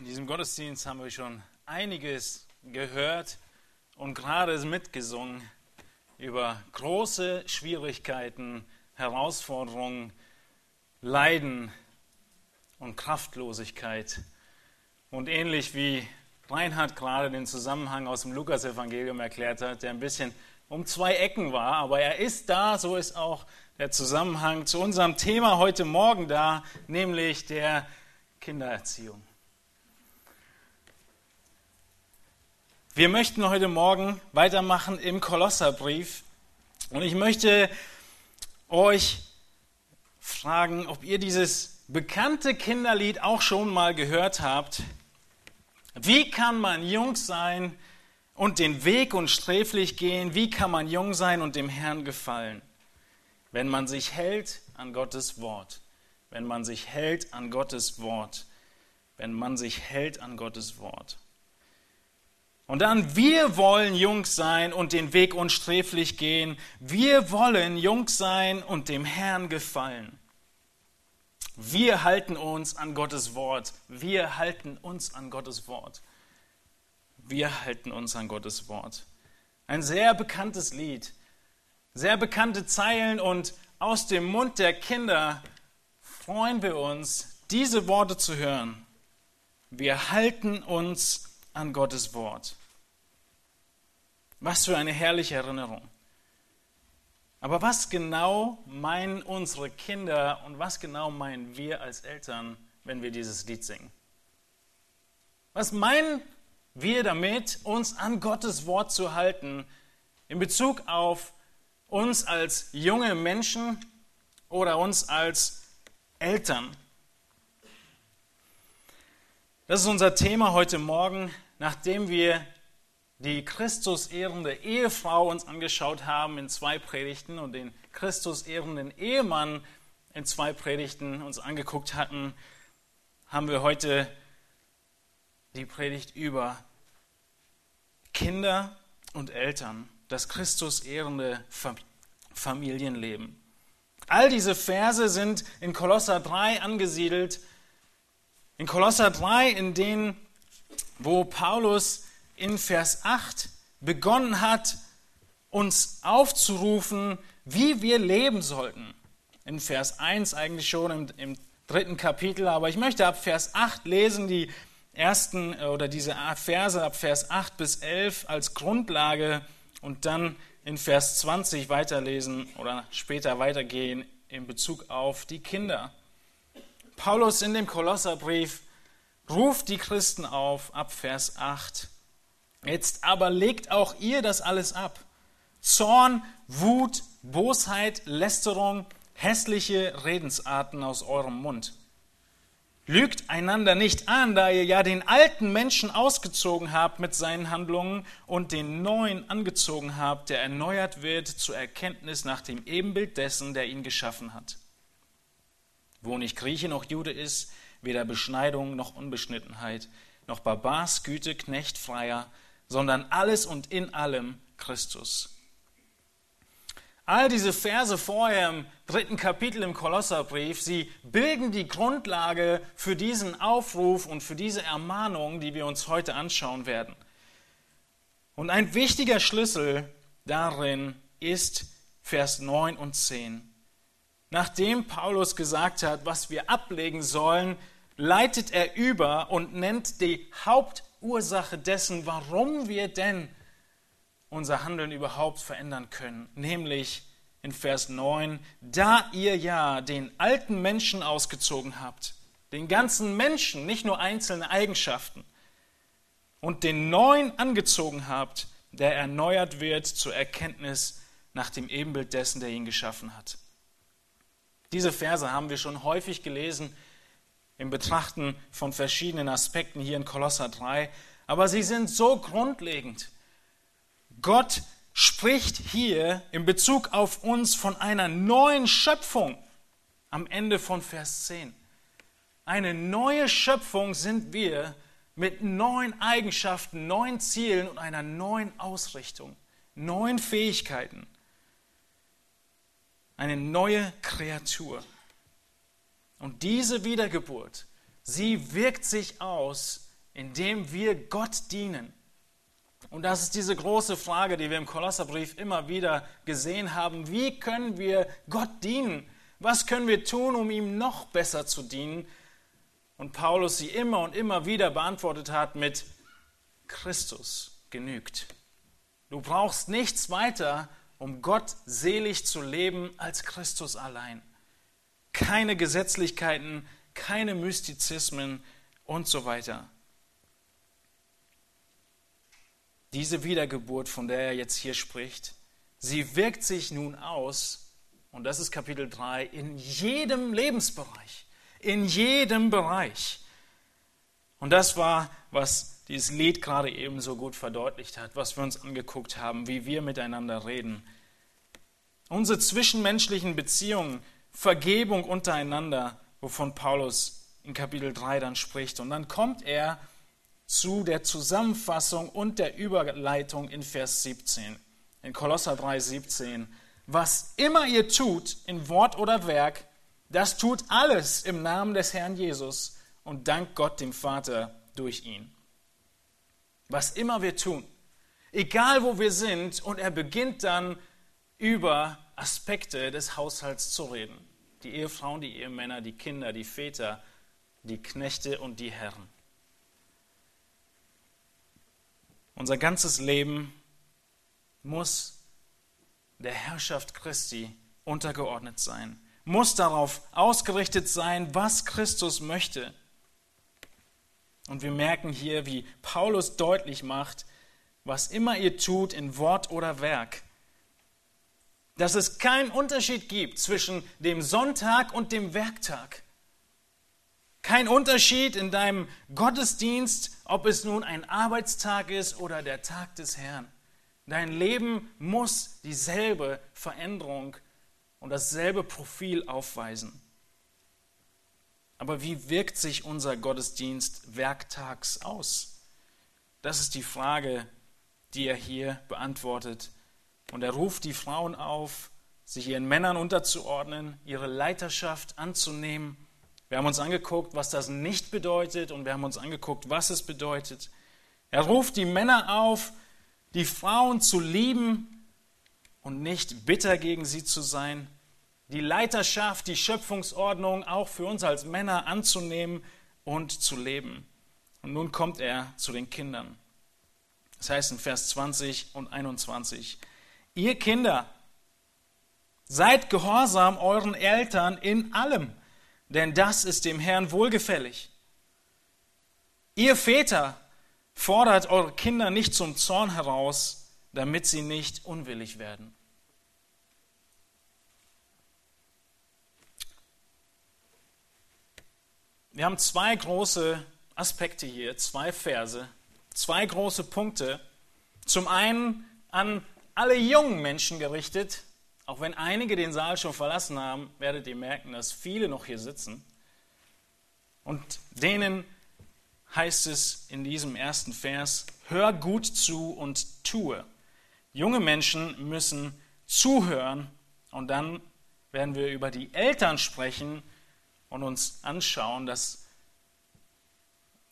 In diesem Gottesdienst haben wir schon einiges gehört und gerade mitgesungen über große Schwierigkeiten, Herausforderungen, Leiden und Kraftlosigkeit. Und ähnlich wie Reinhard gerade den Zusammenhang aus dem Lukasevangelium erklärt hat, der ein bisschen um zwei Ecken war, aber er ist da, so ist auch der Zusammenhang zu unserem Thema heute Morgen da, nämlich der Kindererziehung. Wir möchten heute Morgen weitermachen im Kolosserbrief und ich möchte euch fragen, ob ihr dieses bekannte Kinderlied auch schon mal gehört habt. Wie kann man jung sein und den Weg und sträflich gehen? Wie kann man jung sein und dem Herrn gefallen? Wenn man sich hält an Gottes Wort. Wenn man sich hält an Gottes Wort. Wenn man sich hält an Gottes Wort. Und dann, wir wollen jung sein und den Weg unsträflich gehen. Wir wollen jung sein und dem Herrn gefallen. Wir halten uns an Gottes Wort. Wir halten uns an Gottes Wort. Wir halten uns an Gottes Wort. Ein sehr bekanntes Lied, sehr bekannte Zeilen und aus dem Mund der Kinder freuen wir uns, diese Worte zu hören. Wir halten uns an Gottes Wort. Was für eine herrliche Erinnerung. Aber was genau meinen unsere Kinder und was genau meinen wir als Eltern, wenn wir dieses Lied singen? Was meinen wir damit, uns an Gottes Wort zu halten in Bezug auf uns als junge Menschen oder uns als Eltern? Das ist unser Thema heute Morgen, nachdem wir die Christus ehrende Ehefrau uns angeschaut haben in zwei Predigten und den Christus ehrenden Ehemann in zwei Predigten uns angeguckt hatten, haben wir heute die Predigt über Kinder und Eltern, das Christus ehrende Familienleben. All diese Verse sind in Kolosser 3 angesiedelt. In Kolosser 3, in denen, wo Paulus in Vers 8 begonnen hat, uns aufzurufen, wie wir leben sollten. In Vers 1 eigentlich schon im, im dritten Kapitel, aber ich möchte ab Vers 8 lesen, die ersten äh, oder diese Verse ab Vers 8 bis 11 als Grundlage und dann in Vers 20 weiterlesen oder später weitergehen in Bezug auf die Kinder. Paulus in dem Kolosserbrief ruft die Christen auf ab Vers 8 Jetzt aber legt auch ihr das alles ab. Zorn, Wut, Bosheit, Lästerung, hässliche Redensarten aus eurem Mund. Lügt einander nicht an, da ihr ja den alten Menschen ausgezogen habt mit seinen Handlungen und den neuen angezogen habt, der erneuert wird zur Erkenntnis nach dem Ebenbild dessen, der ihn geschaffen hat. Wo nicht Grieche noch Jude ist, weder Beschneidung noch Unbeschnittenheit, noch Barbars, Güte, Knecht, Freier, sondern alles und in allem Christus. All diese Verse vorher im dritten Kapitel im Kolosserbrief, sie bilden die Grundlage für diesen Aufruf und für diese Ermahnung, die wir uns heute anschauen werden. Und ein wichtiger Schlüssel darin ist Vers 9 und 10. Nachdem Paulus gesagt hat, was wir ablegen sollen, leitet er über und nennt die Haupt Ursache dessen, warum wir denn unser Handeln überhaupt verändern können. Nämlich in Vers 9, da ihr ja den alten Menschen ausgezogen habt, den ganzen Menschen, nicht nur einzelne Eigenschaften, und den neuen angezogen habt, der erneuert wird zur Erkenntnis nach dem Ebenbild dessen, der ihn geschaffen hat. Diese Verse haben wir schon häufig gelesen im Betrachten von verschiedenen Aspekten hier in Kolosser 3, aber sie sind so grundlegend. Gott spricht hier in Bezug auf uns von einer neuen Schöpfung am Ende von Vers 10. Eine neue Schöpfung sind wir mit neuen Eigenschaften, neuen Zielen und einer neuen Ausrichtung, neuen Fähigkeiten. Eine neue Kreatur. Und diese Wiedergeburt, sie wirkt sich aus indem wir Gott dienen. Und das ist diese große Frage, die wir im Kolosserbrief immer wieder gesehen haben. Wie können wir Gott dienen? Was können wir tun, um ihm noch besser zu dienen? Und Paulus sie immer und immer wieder beantwortet hat mit Christus genügt. Du brauchst nichts weiter, um Gott selig zu leben, als Christus allein. Keine Gesetzlichkeiten, keine Mystizismen und so weiter. Diese Wiedergeburt, von der er jetzt hier spricht, sie wirkt sich nun aus, und das ist Kapitel 3, in jedem Lebensbereich. In jedem Bereich. Und das war, was dieses Lied gerade eben so gut verdeutlicht hat, was wir uns angeguckt haben, wie wir miteinander reden. Unsere zwischenmenschlichen Beziehungen, Vergebung untereinander, wovon Paulus in Kapitel 3 dann spricht. Und dann kommt er zu der Zusammenfassung und der Überleitung in Vers 17. In Kolosser 3, 17. Was immer ihr tut, in Wort oder Werk, das tut alles im Namen des Herrn Jesus und dank Gott dem Vater durch ihn. Was immer wir tun, egal wo wir sind, und er beginnt dann über Aspekte des Haushalts zu reden. Die Ehefrauen, die Ehemänner, die Kinder, die Väter, die Knechte und die Herren. Unser ganzes Leben muss der Herrschaft Christi untergeordnet sein, muss darauf ausgerichtet sein, was Christus möchte. Und wir merken hier, wie Paulus deutlich macht, was immer ihr tut in Wort oder Werk, dass es keinen Unterschied gibt zwischen dem Sonntag und dem Werktag. Kein Unterschied in deinem Gottesdienst, ob es nun ein Arbeitstag ist oder der Tag des Herrn. Dein Leben muss dieselbe Veränderung und dasselbe Profil aufweisen. Aber wie wirkt sich unser Gottesdienst werktags aus? Das ist die Frage, die er hier beantwortet. Und er ruft die Frauen auf, sich ihren Männern unterzuordnen, ihre Leiterschaft anzunehmen wir haben uns angeguckt, was das nicht bedeutet und wir haben uns angeguckt, was es bedeutet. Er ruft die Männer auf, die Frauen zu lieben und nicht bitter gegen sie zu sein, die Leiterschaft, die Schöpfungsordnung auch für uns als Männer anzunehmen und zu leben. Und nun kommt er zu den Kindern. Das heißt in Vers 20 und 21, ihr Kinder, seid gehorsam euren Eltern in allem denn das ist dem Herrn wohlgefällig. Ihr Väter fordert eure Kinder nicht zum Zorn heraus, damit sie nicht unwillig werden. Wir haben zwei große Aspekte hier, zwei Verse, zwei große Punkte. Zum einen an alle jungen Menschen gerichtet, auch wenn einige den Saal schon verlassen haben, werdet ihr merken, dass viele noch hier sitzen. Und denen heißt es in diesem ersten Vers, hör gut zu und tue. Junge Menschen müssen zuhören und dann werden wir über die Eltern sprechen und uns anschauen, dass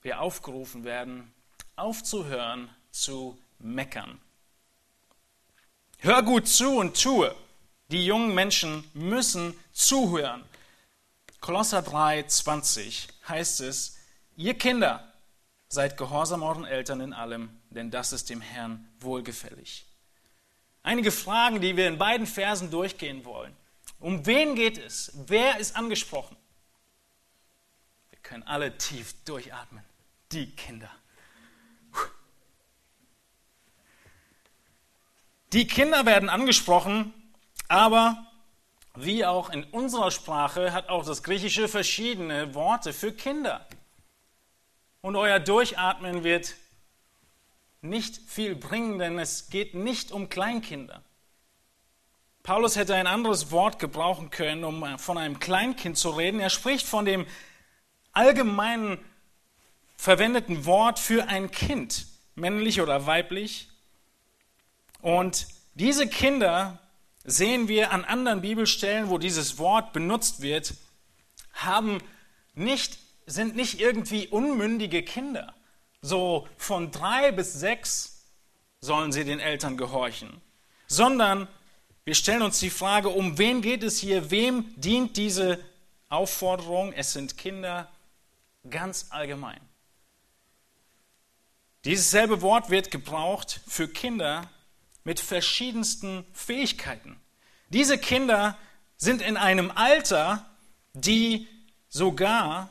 wir aufgerufen werden, aufzuhören zu meckern. Hör gut zu und tue. Die jungen Menschen müssen zuhören. Kolosser 3, 20 heißt es, ihr Kinder, seid gehorsam euren Eltern in allem, denn das ist dem Herrn wohlgefällig. Einige Fragen, die wir in beiden Versen durchgehen wollen. Um wen geht es? Wer ist angesprochen? Können alle tief durchatmen. Die Kinder. Die Kinder werden angesprochen aber wie auch in unserer Sprache hat auch das Griechische verschiedene Worte für Kinder. Und euer Durchatmen wird nicht viel bringen, denn es geht nicht um Kleinkinder. Paulus hätte ein anderes Wort gebrauchen können, um von einem Kleinkind zu reden. Er spricht von dem allgemeinen verwendeten Wort für ein Kind, männlich oder weiblich. Und diese Kinder sehen wir an anderen Bibelstellen, wo dieses Wort benutzt wird, haben nicht, sind nicht irgendwie unmündige Kinder, so von drei bis sechs sollen sie den Eltern gehorchen, sondern wir stellen uns die Frage, um wen geht es hier, wem dient diese Aufforderung? Es sind Kinder ganz allgemein. Dieses selbe Wort wird gebraucht für Kinder mit verschiedensten Fähigkeiten. Diese Kinder sind in einem Alter, die sogar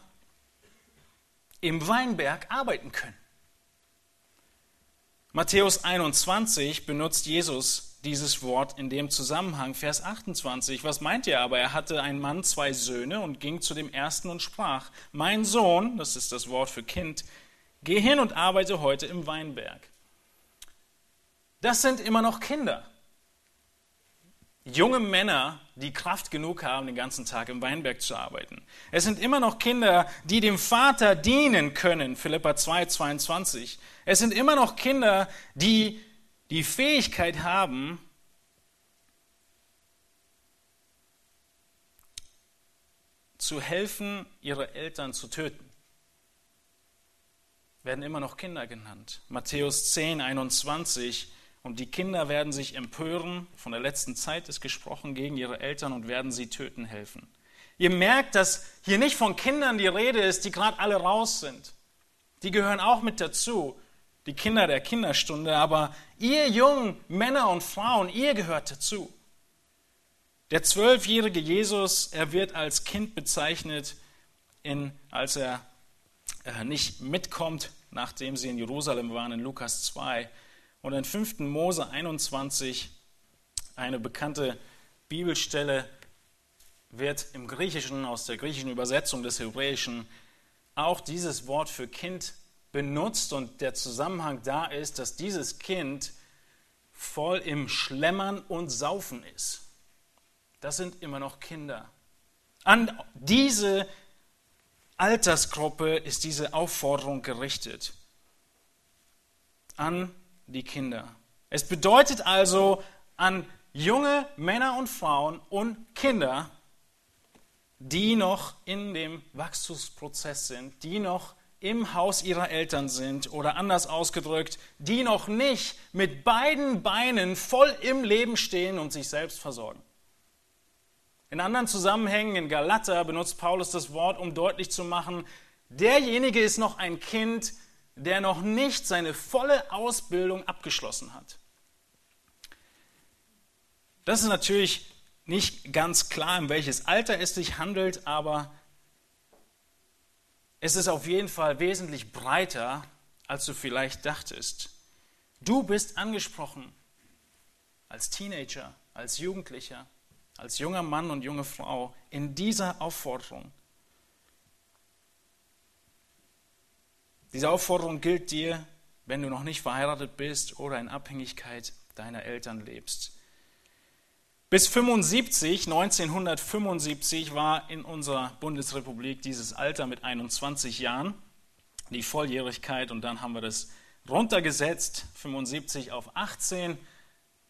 im Weinberg arbeiten können. Matthäus 21 benutzt Jesus dieses Wort in dem Zusammenhang, Vers 28. Was meint er aber? Er hatte ein Mann zwei Söhne und ging zu dem ersten und sprach, mein Sohn, das ist das Wort für Kind, geh hin und arbeite heute im Weinberg. Das sind immer noch Kinder. Junge Männer, die Kraft genug haben, den ganzen Tag im Weinberg zu arbeiten. Es sind immer noch Kinder, die dem Vater dienen können, Philippa 2, 22. Es sind immer noch Kinder, die die Fähigkeit haben, zu helfen, ihre Eltern zu töten. Werden immer noch Kinder genannt. Matthäus 10, 21. Und die Kinder werden sich empören, von der letzten Zeit ist gesprochen, gegen ihre Eltern und werden sie töten helfen. Ihr merkt, dass hier nicht von Kindern die Rede ist, die gerade alle raus sind. Die gehören auch mit dazu die Kinder der Kinderstunde, aber ihr jungen Männer und Frauen, ihr gehört dazu. Der zwölfjährige Jesus, er wird als Kind bezeichnet, in, als er äh, nicht mitkommt, nachdem sie in Jerusalem waren, in Lukas 2. Und in 5. Mose 21, eine bekannte Bibelstelle, wird im Griechischen, aus der griechischen Übersetzung des Hebräischen, auch dieses Wort für Kind benutzt und der Zusammenhang da ist, dass dieses Kind voll im Schlemmern und Saufen ist. Das sind immer noch Kinder. An diese Altersgruppe ist diese Aufforderung gerichtet. An die Kinder. Es bedeutet also an junge Männer und Frauen und Kinder, die noch in dem Wachstumsprozess sind, die noch im Haus ihrer Eltern sind oder anders ausgedrückt, die noch nicht mit beiden Beinen voll im Leben stehen und sich selbst versorgen. In anderen Zusammenhängen in Galater benutzt Paulus das Wort, um deutlich zu machen, derjenige ist noch ein Kind, der noch nicht seine volle Ausbildung abgeschlossen hat. Das ist natürlich nicht ganz klar, in welches Alter es sich handelt, aber es ist auf jeden Fall wesentlich breiter, als du vielleicht dachtest. Du bist angesprochen als Teenager, als Jugendlicher, als junger Mann und junge Frau in dieser Aufforderung. Diese Aufforderung gilt dir, wenn du noch nicht verheiratet bist oder in Abhängigkeit deiner Eltern lebst. Bis 75, 1975 war in unserer Bundesrepublik dieses Alter mit 21 Jahren, die Volljährigkeit, und dann haben wir das runtergesetzt, 75 auf 18.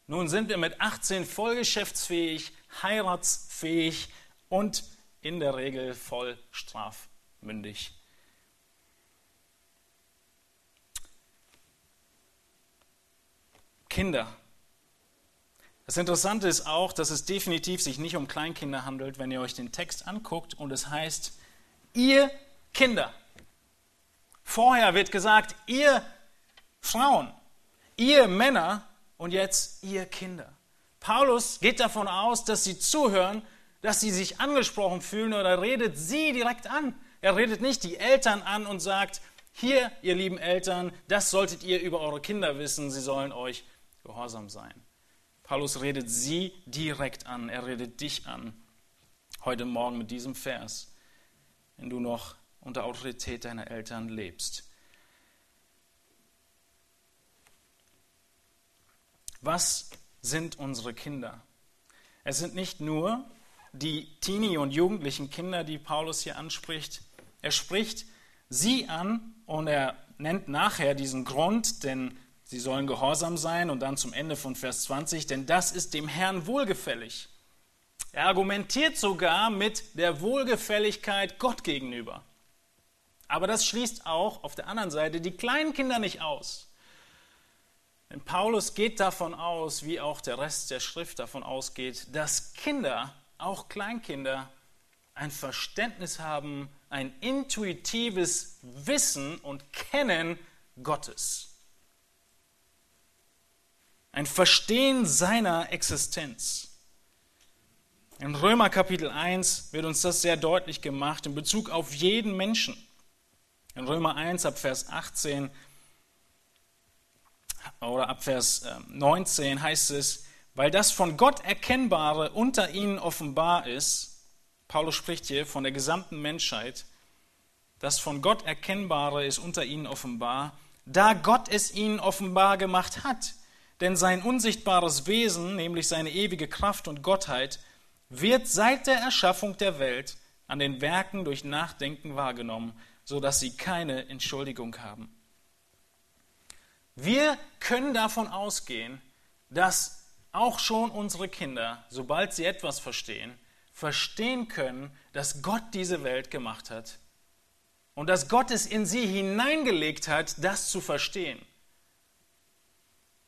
Nun sind wir mit 18 voll geschäftsfähig, heiratsfähig und in der Regel voll strafmündig. Kinder das Interessante ist auch, dass es definitiv sich nicht um Kleinkinder handelt, wenn ihr euch den Text anguckt und es heißt, ihr Kinder. Vorher wird gesagt, ihr Frauen, ihr Männer und jetzt ihr Kinder. Paulus geht davon aus, dass sie zuhören, dass sie sich angesprochen fühlen oder redet sie direkt an. Er redet nicht die Eltern an und sagt, hier, ihr lieben Eltern, das solltet ihr über eure Kinder wissen, sie sollen euch gehorsam sein. Paulus redet sie direkt an, er redet dich an, heute Morgen mit diesem Vers, wenn du noch unter Autorität deiner Eltern lebst. Was sind unsere Kinder? Es sind nicht nur die Teenie- und jugendlichen Kinder, die Paulus hier anspricht. Er spricht sie an und er nennt nachher diesen Grund, denn Sie sollen gehorsam sein und dann zum Ende von Vers 20, denn das ist dem Herrn wohlgefällig. Er argumentiert sogar mit der Wohlgefälligkeit Gott gegenüber. Aber das schließt auch auf der anderen Seite die kleinen Kinder nicht aus. Denn Paulus geht davon aus, wie auch der Rest der Schrift davon ausgeht, dass Kinder, auch Kleinkinder, ein Verständnis haben, ein intuitives Wissen und Kennen Gottes. Ein Verstehen seiner Existenz. In Römer Kapitel 1 wird uns das sehr deutlich gemacht in Bezug auf jeden Menschen. In Römer 1 ab Vers 18 oder ab Vers 19 ähm, heißt es, weil das von Gott Erkennbare unter ihnen offenbar ist, Paulus spricht hier von der gesamten Menschheit, das von Gott Erkennbare ist unter ihnen offenbar, da Gott es ihnen offenbar gemacht hat. Denn sein unsichtbares Wesen, nämlich seine ewige Kraft und Gottheit, wird seit der Erschaffung der Welt an den Werken durch Nachdenken wahrgenommen, so dass sie keine Entschuldigung haben. Wir können davon ausgehen, dass auch schon unsere Kinder, sobald sie etwas verstehen, verstehen können, dass Gott diese Welt gemacht hat und dass Gott es in sie hineingelegt hat, das zu verstehen.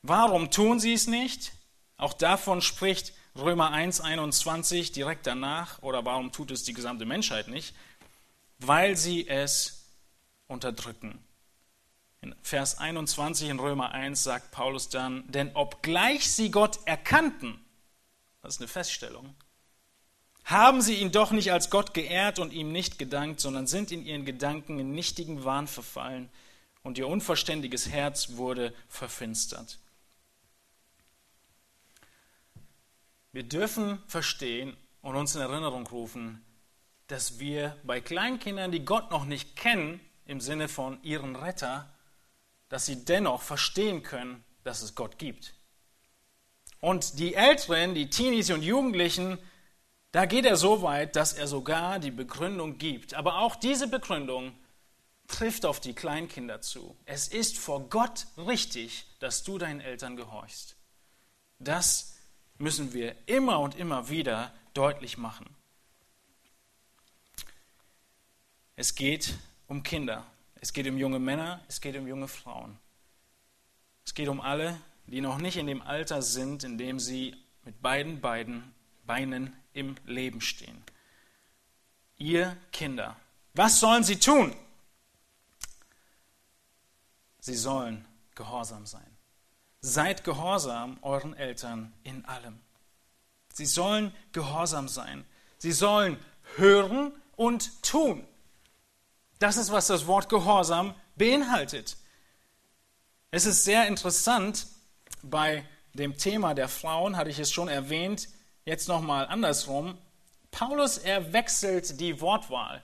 Warum tun sie es nicht? Auch davon spricht Römer 1, 21 direkt danach. Oder warum tut es die gesamte Menschheit nicht? Weil sie es unterdrücken. In Vers 21 in Römer 1 sagt Paulus dann, denn obgleich sie Gott erkannten, das ist eine Feststellung, haben sie ihn doch nicht als Gott geehrt und ihm nicht gedankt, sondern sind in ihren Gedanken in nichtigen Wahn verfallen und ihr unverständiges Herz wurde verfinstert. Wir dürfen verstehen und uns in Erinnerung rufen, dass wir bei Kleinkindern, die Gott noch nicht kennen, im Sinne von ihren Retter, dass sie dennoch verstehen können, dass es Gott gibt. Und die Älteren, die Teenies und Jugendlichen, da geht er so weit, dass er sogar die Begründung gibt. Aber auch diese Begründung trifft auf die Kleinkinder zu. Es ist vor Gott richtig, dass du deinen Eltern gehorchst. Das müssen wir immer und immer wieder deutlich machen. Es geht um Kinder, es geht um junge Männer, es geht um junge Frauen. Es geht um alle, die noch nicht in dem Alter sind, in dem sie mit beiden, beiden Beinen im Leben stehen. Ihr Kinder, was sollen sie tun? Sie sollen gehorsam sein. Seid gehorsam euren Eltern in allem. Sie sollen gehorsam sein. Sie sollen hören und tun. Das ist, was das Wort Gehorsam beinhaltet. Es ist sehr interessant, bei dem Thema der Frauen hatte ich es schon erwähnt, jetzt nochmal andersrum. Paulus, er wechselt die Wortwahl.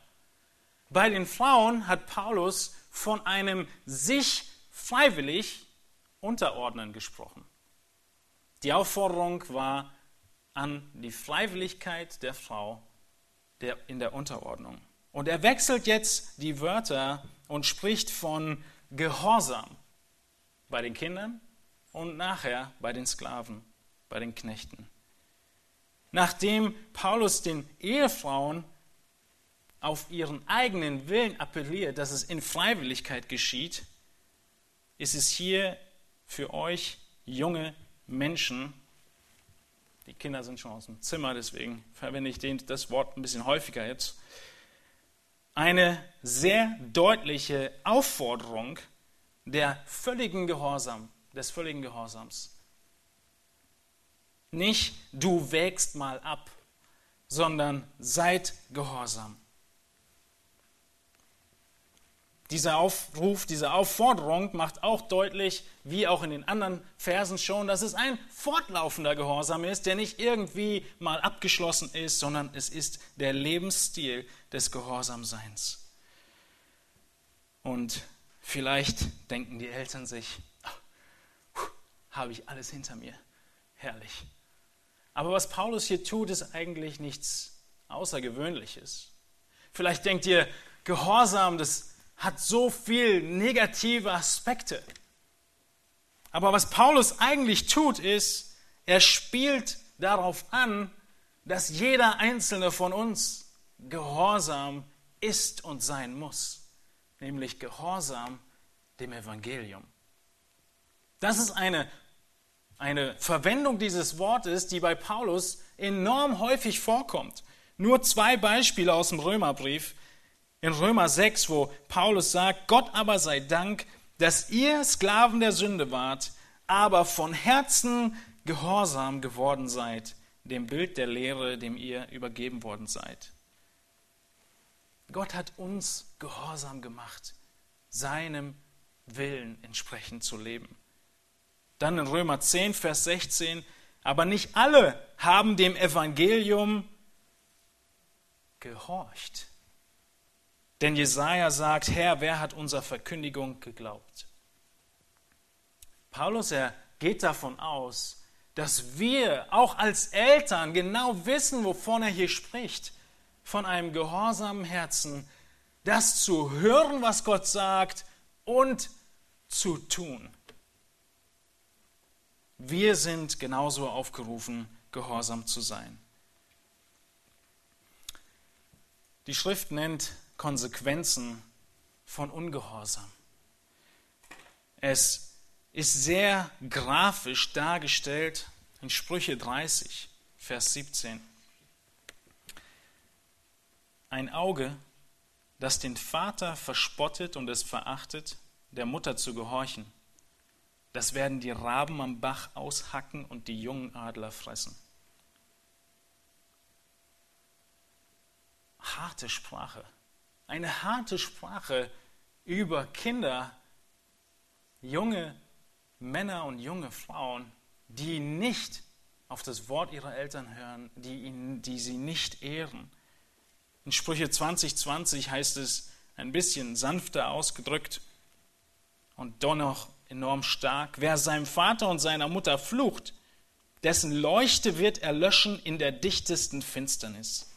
Bei den Frauen hat Paulus von einem sich freiwillig unterordnen gesprochen. Die Aufforderung war an die Freiwilligkeit der Frau der, in der Unterordnung. Und er wechselt jetzt die Wörter und spricht von Gehorsam bei den Kindern und nachher bei den Sklaven, bei den Knechten. Nachdem Paulus den Ehefrauen auf ihren eigenen Willen appelliert, dass es in Freiwilligkeit geschieht, ist es hier für euch junge Menschen, die Kinder sind schon aus dem Zimmer, deswegen verwende ich das Wort ein bisschen häufiger jetzt, eine sehr deutliche Aufforderung der völligen Gehorsam, des völligen Gehorsams. Nicht du wägst mal ab, sondern seid gehorsam. Dieser Aufruf, diese Aufforderung macht auch deutlich, wie auch in den anderen Versen schon, dass es ein fortlaufender Gehorsam ist, der nicht irgendwie mal abgeschlossen ist, sondern es ist der Lebensstil des Gehorsamseins. Und vielleicht denken die Eltern sich, habe ich alles hinter mir. Herrlich. Aber was Paulus hier tut, ist eigentlich nichts Außergewöhnliches. Vielleicht denkt ihr, Gehorsam, das hat so viel negative Aspekte. Aber was Paulus eigentlich tut, ist, er spielt darauf an, dass jeder einzelne von uns gehorsam ist und sein muss. nämlich Gehorsam dem Evangelium. Das ist eine, eine Verwendung dieses Wortes, die bei Paulus enorm häufig vorkommt. Nur zwei Beispiele aus dem Römerbrief. In Römer 6, wo Paulus sagt, Gott aber sei Dank, dass ihr Sklaven der Sünde wart, aber von Herzen gehorsam geworden seid, dem Bild der Lehre, dem ihr übergeben worden seid. Gott hat uns gehorsam gemacht, seinem Willen entsprechend zu leben. Dann in Römer 10, Vers 16, aber nicht alle haben dem Evangelium gehorcht. Denn Jesaja sagt: Herr, wer hat unserer Verkündigung geglaubt? Paulus, er geht davon aus, dass wir auch als Eltern genau wissen, wovon er hier spricht. Von einem gehorsamen Herzen, das zu hören, was Gott sagt und zu tun. Wir sind genauso aufgerufen, gehorsam zu sein. Die Schrift nennt Konsequenzen von Ungehorsam. Es ist sehr grafisch dargestellt in Sprüche 30, Vers 17. Ein Auge, das den Vater verspottet und es verachtet, der Mutter zu gehorchen, das werden die Raben am Bach aushacken und die jungen Adler fressen. Harte Sprache eine harte Sprache über Kinder, junge Männer und junge Frauen, die nicht auf das Wort ihrer Eltern hören, die, ihnen, die sie nicht ehren. In Sprüche 2020 heißt es ein bisschen sanfter ausgedrückt und dennoch enorm stark. Wer seinem Vater und seiner Mutter flucht, dessen Leuchte wird erlöschen in der dichtesten Finsternis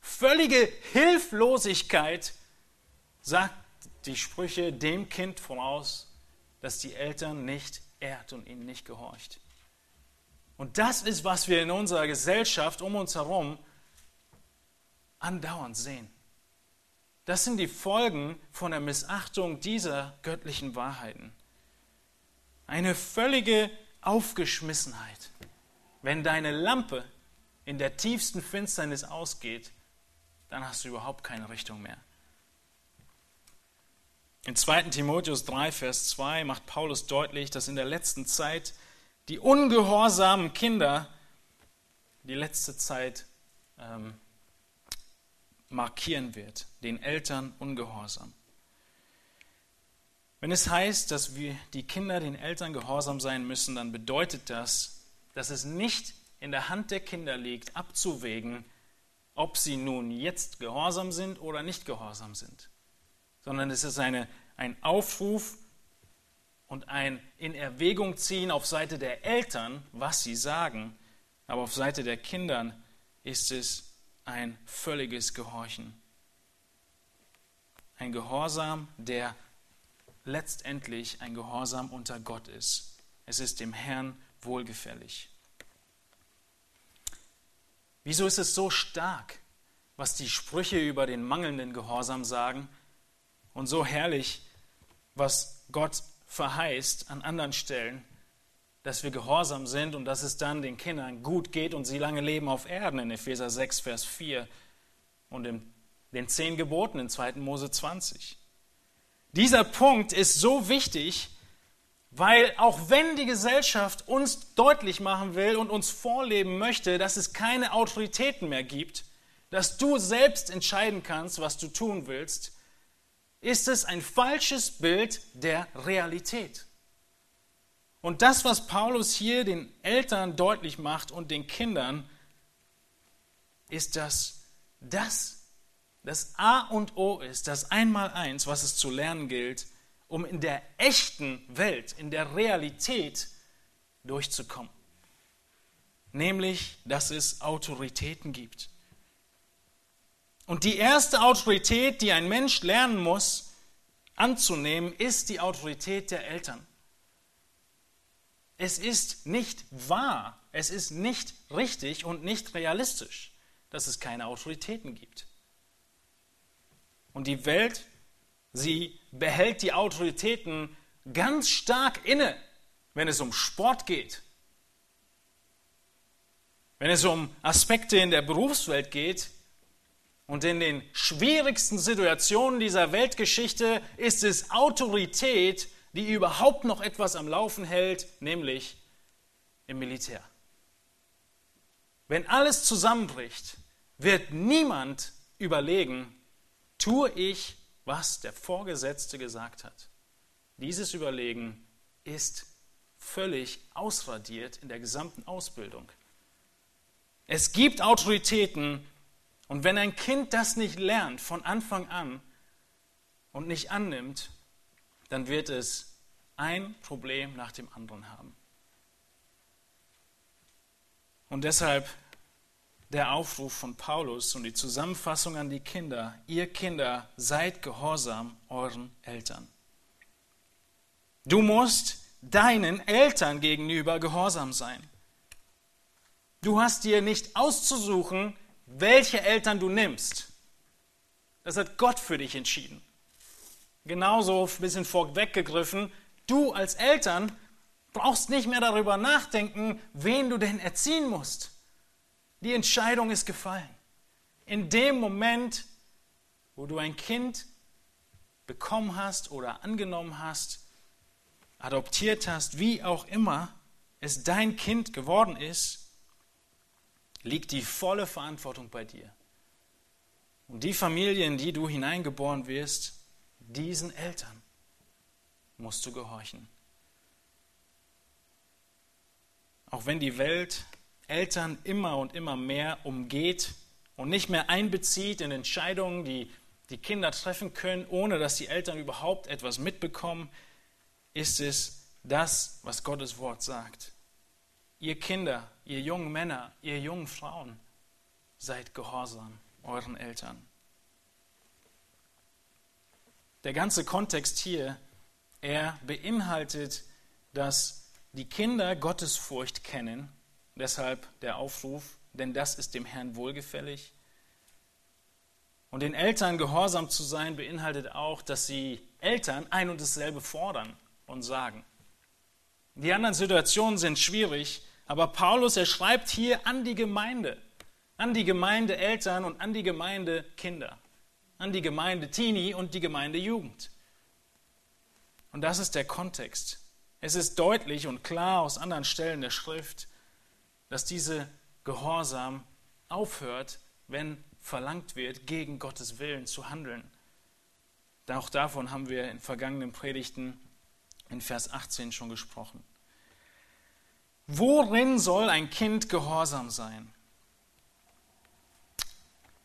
völlige Hilflosigkeit sagt die Sprüche dem Kind voraus, dass die Eltern nicht ehrt und ihnen nicht gehorcht. Und das ist, was wir in unserer Gesellschaft um uns herum andauernd sehen. Das sind die Folgen von der Missachtung dieser göttlichen Wahrheiten. Eine völlige Aufgeschmissenheit. Wenn deine Lampe in der tiefsten Finsternis ausgeht, dann hast du überhaupt keine Richtung mehr. In 2 Timotheus 3, Vers 2 macht Paulus deutlich, dass in der letzten Zeit die ungehorsamen Kinder die letzte Zeit ähm, markieren wird, den Eltern ungehorsam. Wenn es heißt, dass wir die Kinder den Eltern gehorsam sein müssen, dann bedeutet das, dass es nicht in der Hand der Kinder liegt, abzuwägen, ob sie nun jetzt gehorsam sind oder nicht gehorsam sind, sondern es ist eine, ein Aufruf und ein in Erwägung ziehen auf Seite der Eltern, was sie sagen, aber auf Seite der Kinder ist es ein völliges Gehorchen. Ein Gehorsam, der letztendlich ein Gehorsam unter Gott ist. Es ist dem Herrn wohlgefällig. Wieso ist es so stark, was die Sprüche über den mangelnden Gehorsam sagen und so herrlich, was Gott verheißt an anderen Stellen, dass wir gehorsam sind und dass es dann den Kindern gut geht und sie lange leben auf Erden in Epheser 6, Vers 4 und in den zehn Geboten in 2. Mose 20. Dieser Punkt ist so wichtig, weil auch wenn die Gesellschaft uns deutlich machen will und uns vorleben möchte, dass es keine Autoritäten mehr gibt, dass du selbst entscheiden kannst, was du tun willst, ist es ein falsches Bild der Realität. Und das, was Paulus hier den Eltern deutlich macht und den Kindern, ist, dass das das A und O ist, das Einmaleins, was es zu lernen gilt, um in der echten Welt, in der Realität durchzukommen. Nämlich, dass es Autoritäten gibt. Und die erste Autorität, die ein Mensch lernen muss anzunehmen, ist die Autorität der Eltern. Es ist nicht wahr, es ist nicht richtig und nicht realistisch, dass es keine Autoritäten gibt. Und die Welt, sie behält die Autoritäten ganz stark inne, wenn es um Sport geht. Wenn es um Aspekte in der Berufswelt geht und in den schwierigsten Situationen dieser Weltgeschichte ist es Autorität, die überhaupt noch etwas am Laufen hält, nämlich im Militär. Wenn alles zusammenbricht, wird niemand überlegen, tue ich, was der Vorgesetzte gesagt hat. Dieses Überlegen ist völlig ausradiert in der gesamten Ausbildung. Es gibt Autoritäten und wenn ein Kind das nicht lernt von Anfang an und nicht annimmt, dann wird es ein Problem nach dem anderen haben. Und deshalb der Aufruf von Paulus und die Zusammenfassung an die Kinder, ihr Kinder, seid gehorsam euren Eltern. Du musst deinen Eltern gegenüber gehorsam sein. Du hast dir nicht auszusuchen, welche Eltern du nimmst. Das hat Gott für dich entschieden. Genauso ein bisschen vorweggegriffen, du als Eltern brauchst nicht mehr darüber nachdenken, wen du denn erziehen musst. Die Entscheidung ist gefallen. In dem Moment, wo du ein Kind bekommen hast oder angenommen hast, adoptiert hast, wie auch immer es dein Kind geworden ist, liegt die volle Verantwortung bei dir. Und die Familie, in die du hineingeboren wirst, diesen Eltern musst du gehorchen. Auch wenn die Welt Eltern immer und immer mehr umgeht und nicht mehr einbezieht in Entscheidungen, die die Kinder treffen können, ohne dass die Eltern überhaupt etwas mitbekommen, ist es das, was Gottes Wort sagt. Ihr Kinder, ihr jungen Männer, ihr jungen Frauen, seid gehorsam euren Eltern. Der ganze Kontext hier, er beinhaltet, dass die Kinder Gottesfurcht kennen Deshalb der Aufruf, denn das ist dem Herrn wohlgefällig. Und den Eltern gehorsam zu sein beinhaltet auch, dass sie Eltern ein und dasselbe fordern und sagen. Die anderen Situationen sind schwierig, aber Paulus, er schreibt hier an die Gemeinde, an die Gemeinde Eltern und an die Gemeinde Kinder, an die Gemeinde Teenie und die Gemeinde Jugend. Und das ist der Kontext. Es ist deutlich und klar aus anderen Stellen der Schrift, dass diese Gehorsam aufhört, wenn verlangt wird, gegen Gottes Willen zu handeln. Auch davon haben wir in vergangenen Predigten in Vers 18 schon gesprochen. Worin soll ein Kind gehorsam sein?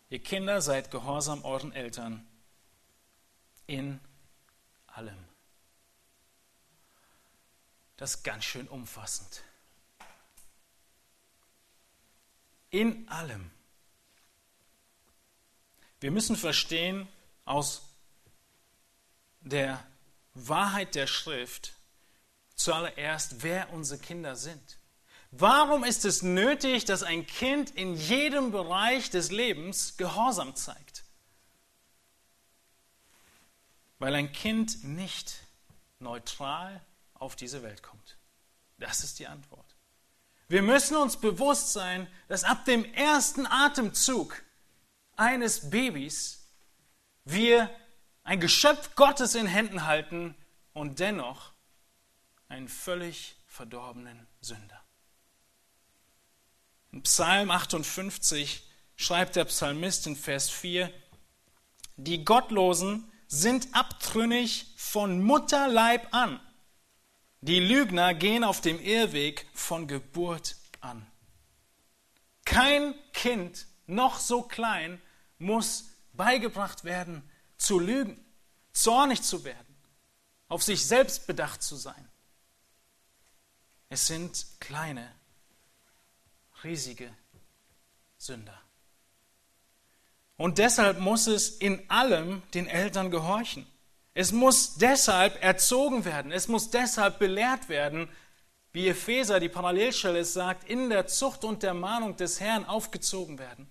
Ihr Kinder seid gehorsam euren Eltern in allem. Das ist ganz schön umfassend. In allem. Wir müssen verstehen aus der Wahrheit der Schrift zuallererst, wer unsere Kinder sind. Warum ist es nötig, dass ein Kind in jedem Bereich des Lebens Gehorsam zeigt? Weil ein Kind nicht neutral auf diese Welt kommt. Das ist die Antwort. Wir müssen uns bewusst sein, dass ab dem ersten Atemzug eines Babys wir ein Geschöpf Gottes in Händen halten und dennoch einen völlig verdorbenen Sünder. In Psalm 58 schreibt der Psalmist in Vers 4, die Gottlosen sind abtrünnig von Mutterleib an die Lügner gehen auf dem Irrweg von Geburt an. Kein Kind, noch so klein, muss beigebracht werden, zu lügen, zornig zu werden, auf sich selbst bedacht zu sein. Es sind kleine, riesige Sünder. Und deshalb muss es in allem den Eltern gehorchen. Es muss deshalb erzogen werden, es muss deshalb belehrt werden, wie Epheser, die Parallelstelle sagt, in der Zucht und der Mahnung des Herrn aufgezogen werden.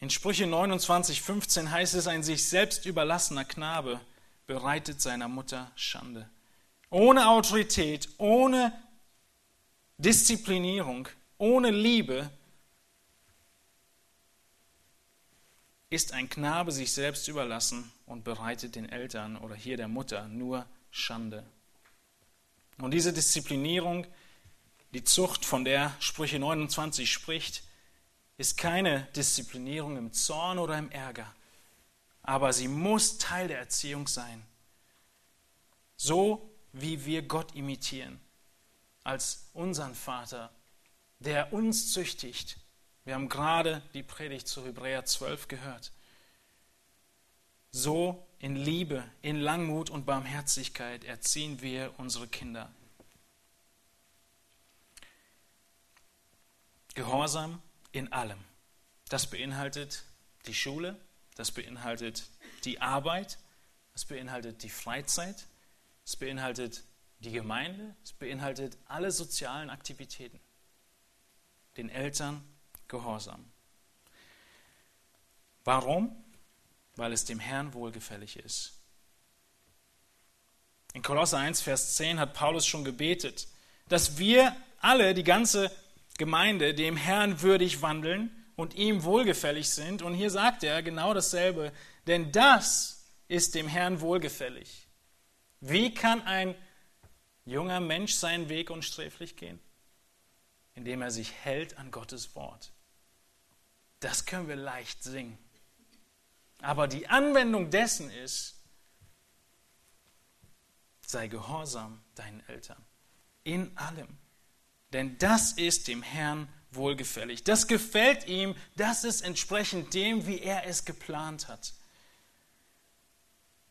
In Sprüche 29, 15 heißt es, ein sich selbst überlassener Knabe bereitet seiner Mutter Schande. Ohne Autorität, ohne Disziplinierung, ohne Liebe ist ein Knabe sich selbst überlassen und bereitet den Eltern oder hier der Mutter nur Schande. Und diese Disziplinierung, die Zucht, von der Sprüche 29 spricht, ist keine Disziplinierung im Zorn oder im Ärger, aber sie muss Teil der Erziehung sein. So wie wir Gott imitieren, als unseren Vater, der uns züchtigt. Wir haben gerade die Predigt zu Hebräer 12 gehört. So in Liebe, in Langmut und Barmherzigkeit erziehen wir unsere Kinder. Gehorsam in allem. Das beinhaltet die Schule, das beinhaltet die Arbeit, das beinhaltet die Freizeit, das beinhaltet die Gemeinde, es beinhaltet alle sozialen Aktivitäten. Den Eltern Gehorsam. Warum? Weil es dem Herrn wohlgefällig ist. In Kolosser 1, Vers 10 hat Paulus schon gebetet, dass wir alle, die ganze Gemeinde dem Herrn würdig wandeln und ihm wohlgefällig sind. Und hier sagt er genau dasselbe, denn das ist dem Herrn wohlgefällig. Wie kann ein junger Mensch seinen Weg unsträflich gehen? Indem er sich hält an Gottes Wort. Das können wir leicht singen. Aber die Anwendung dessen ist, sei gehorsam deinen Eltern. In allem. Denn das ist dem Herrn wohlgefällig. Das gefällt ihm, das ist entsprechend dem, wie er es geplant hat.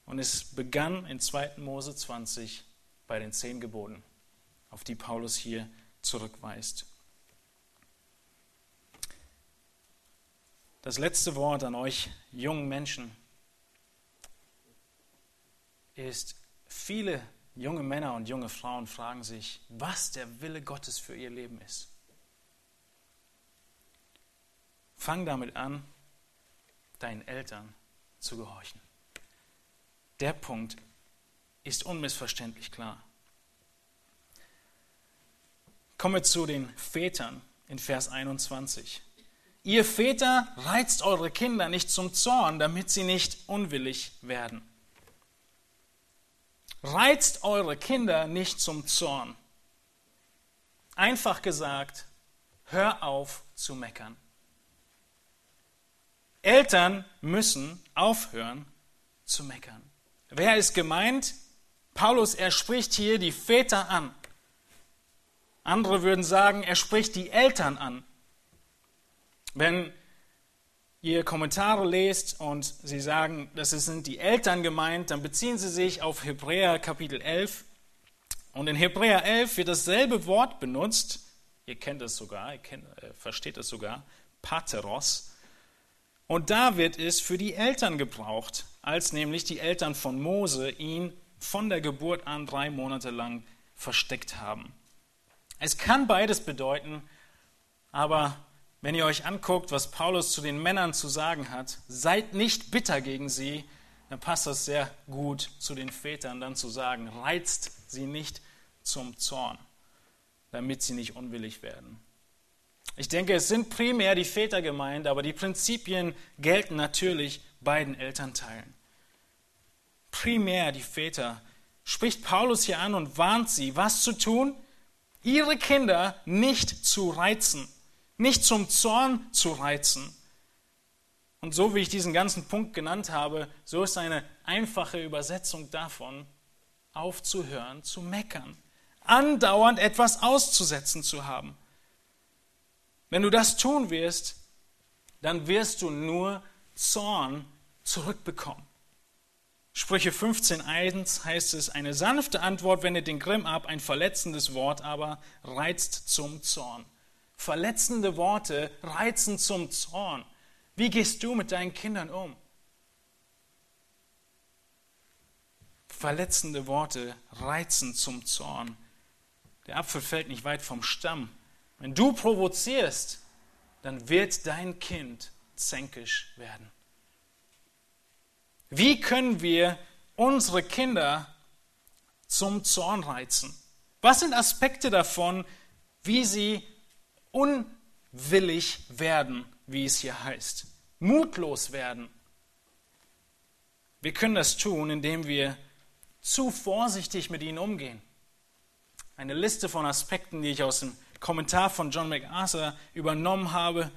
Und es begann in 2. Mose 20 bei den zehn Geboten, auf die Paulus hier zurückweist. Das letzte Wort an euch jungen Menschen ist, viele junge Männer und junge Frauen fragen sich, was der Wille Gottes für ihr Leben ist. Fang damit an, deinen Eltern zu gehorchen. Der Punkt ist unmissverständlich klar. Kommen wir zu den Vätern in Vers 21. Ihr Väter reizt eure Kinder nicht zum Zorn, damit sie nicht unwillig werden. Reizt eure Kinder nicht zum Zorn. Einfach gesagt, hör auf zu meckern. Eltern müssen aufhören zu meckern. Wer ist gemeint? Paulus, er spricht hier die Väter an. Andere würden sagen, er spricht die Eltern an. Wenn ihr Kommentare lest und sie sagen, das sind die Eltern gemeint, dann beziehen sie sich auf Hebräer Kapitel 11. Und in Hebräer 11 wird dasselbe Wort benutzt, ihr kennt es sogar, ihr kennt, äh, versteht es sogar, Pateros. Und da wird es für die Eltern gebraucht, als nämlich die Eltern von Mose ihn von der Geburt an drei Monate lang versteckt haben. Es kann beides bedeuten, aber wenn ihr euch anguckt, was Paulus zu den Männern zu sagen hat, seid nicht bitter gegen sie, dann passt das sehr gut zu den Vätern, dann zu sagen, reizt sie nicht zum Zorn, damit sie nicht unwillig werden. Ich denke, es sind primär die Väter gemeint, aber die Prinzipien gelten natürlich beiden Elternteilen. Primär die Väter spricht Paulus hier an und warnt sie, was zu tun? Ihre Kinder nicht zu reizen nicht zum Zorn zu reizen. Und so wie ich diesen ganzen Punkt genannt habe, so ist eine einfache Übersetzung davon, aufzuhören, zu meckern, andauernd etwas auszusetzen zu haben. Wenn du das tun wirst, dann wirst du nur Zorn zurückbekommen. Sprüche 15.1 heißt es, eine sanfte Antwort wendet den Grimm ab, ein verletzendes Wort aber reizt zum Zorn. Verletzende Worte reizen zum Zorn. Wie gehst du mit deinen Kindern um? Verletzende Worte reizen zum Zorn. Der Apfel fällt nicht weit vom Stamm. Wenn du provozierst, dann wird dein Kind zänkisch werden. Wie können wir unsere Kinder zum Zorn reizen? Was sind Aspekte davon, wie sie unwillig werden, wie es hier heißt, mutlos werden? Wir können das tun, indem wir zu vorsichtig mit ihnen umgehen. Eine Liste von Aspekten, die ich aus dem Kommentar von John MacArthur übernommen habe.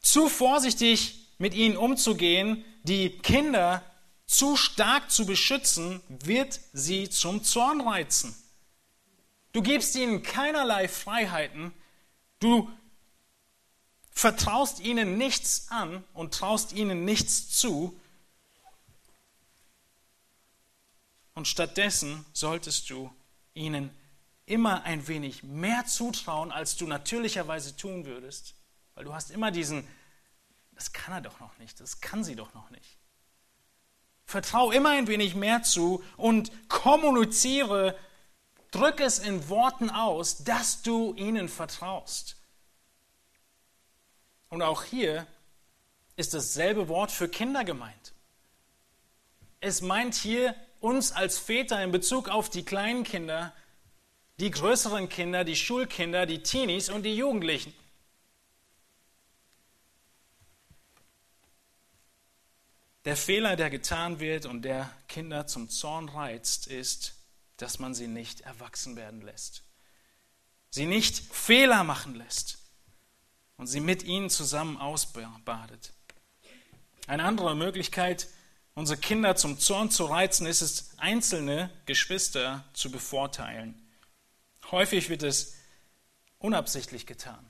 Zu vorsichtig mit ihnen umzugehen, die Kinder zu stark zu beschützen, wird sie zum Zorn reizen. Du gibst ihnen keinerlei Freiheiten, du vertraust ihnen nichts an und traust ihnen nichts zu, Und stattdessen solltest du ihnen immer ein wenig mehr zutrauen, als du natürlicherweise tun würdest. Weil du hast immer diesen, das kann er doch noch nicht, das kann sie doch noch nicht. Vertrau immer ein wenig mehr zu und kommuniziere, drück es in Worten aus, dass du ihnen vertraust. Und auch hier ist dasselbe Wort für Kinder gemeint. Es meint hier uns als Väter in Bezug auf die kleinen Kinder, die größeren Kinder, die Schulkinder, die Teenies und die Jugendlichen. Der Fehler, der getan wird und der Kinder zum Zorn reizt, ist, dass man sie nicht erwachsen werden lässt. Sie nicht Fehler machen lässt und sie mit ihnen zusammen ausbadet. Eine andere Möglichkeit unsere Kinder zum Zorn zu reizen, ist es, einzelne Geschwister zu bevorteilen. Häufig wird es unabsichtlich getan.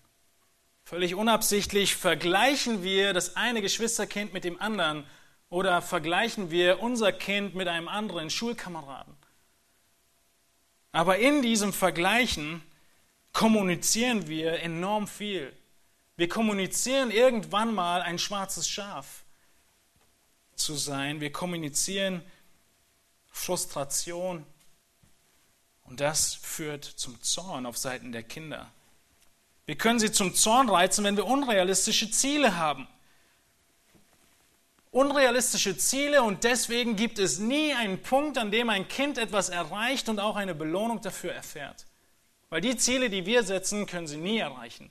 Völlig unabsichtlich vergleichen wir das eine Geschwisterkind mit dem anderen oder vergleichen wir unser Kind mit einem anderen Schulkameraden. Aber in diesem Vergleichen kommunizieren wir enorm viel. Wir kommunizieren irgendwann mal ein schwarzes Schaf zu sein. Wir kommunizieren Frustration und das führt zum Zorn auf Seiten der Kinder. Wir können sie zum Zorn reizen, wenn wir unrealistische Ziele haben. Unrealistische Ziele und deswegen gibt es nie einen Punkt, an dem ein Kind etwas erreicht und auch eine Belohnung dafür erfährt. Weil die Ziele, die wir setzen, können sie nie erreichen.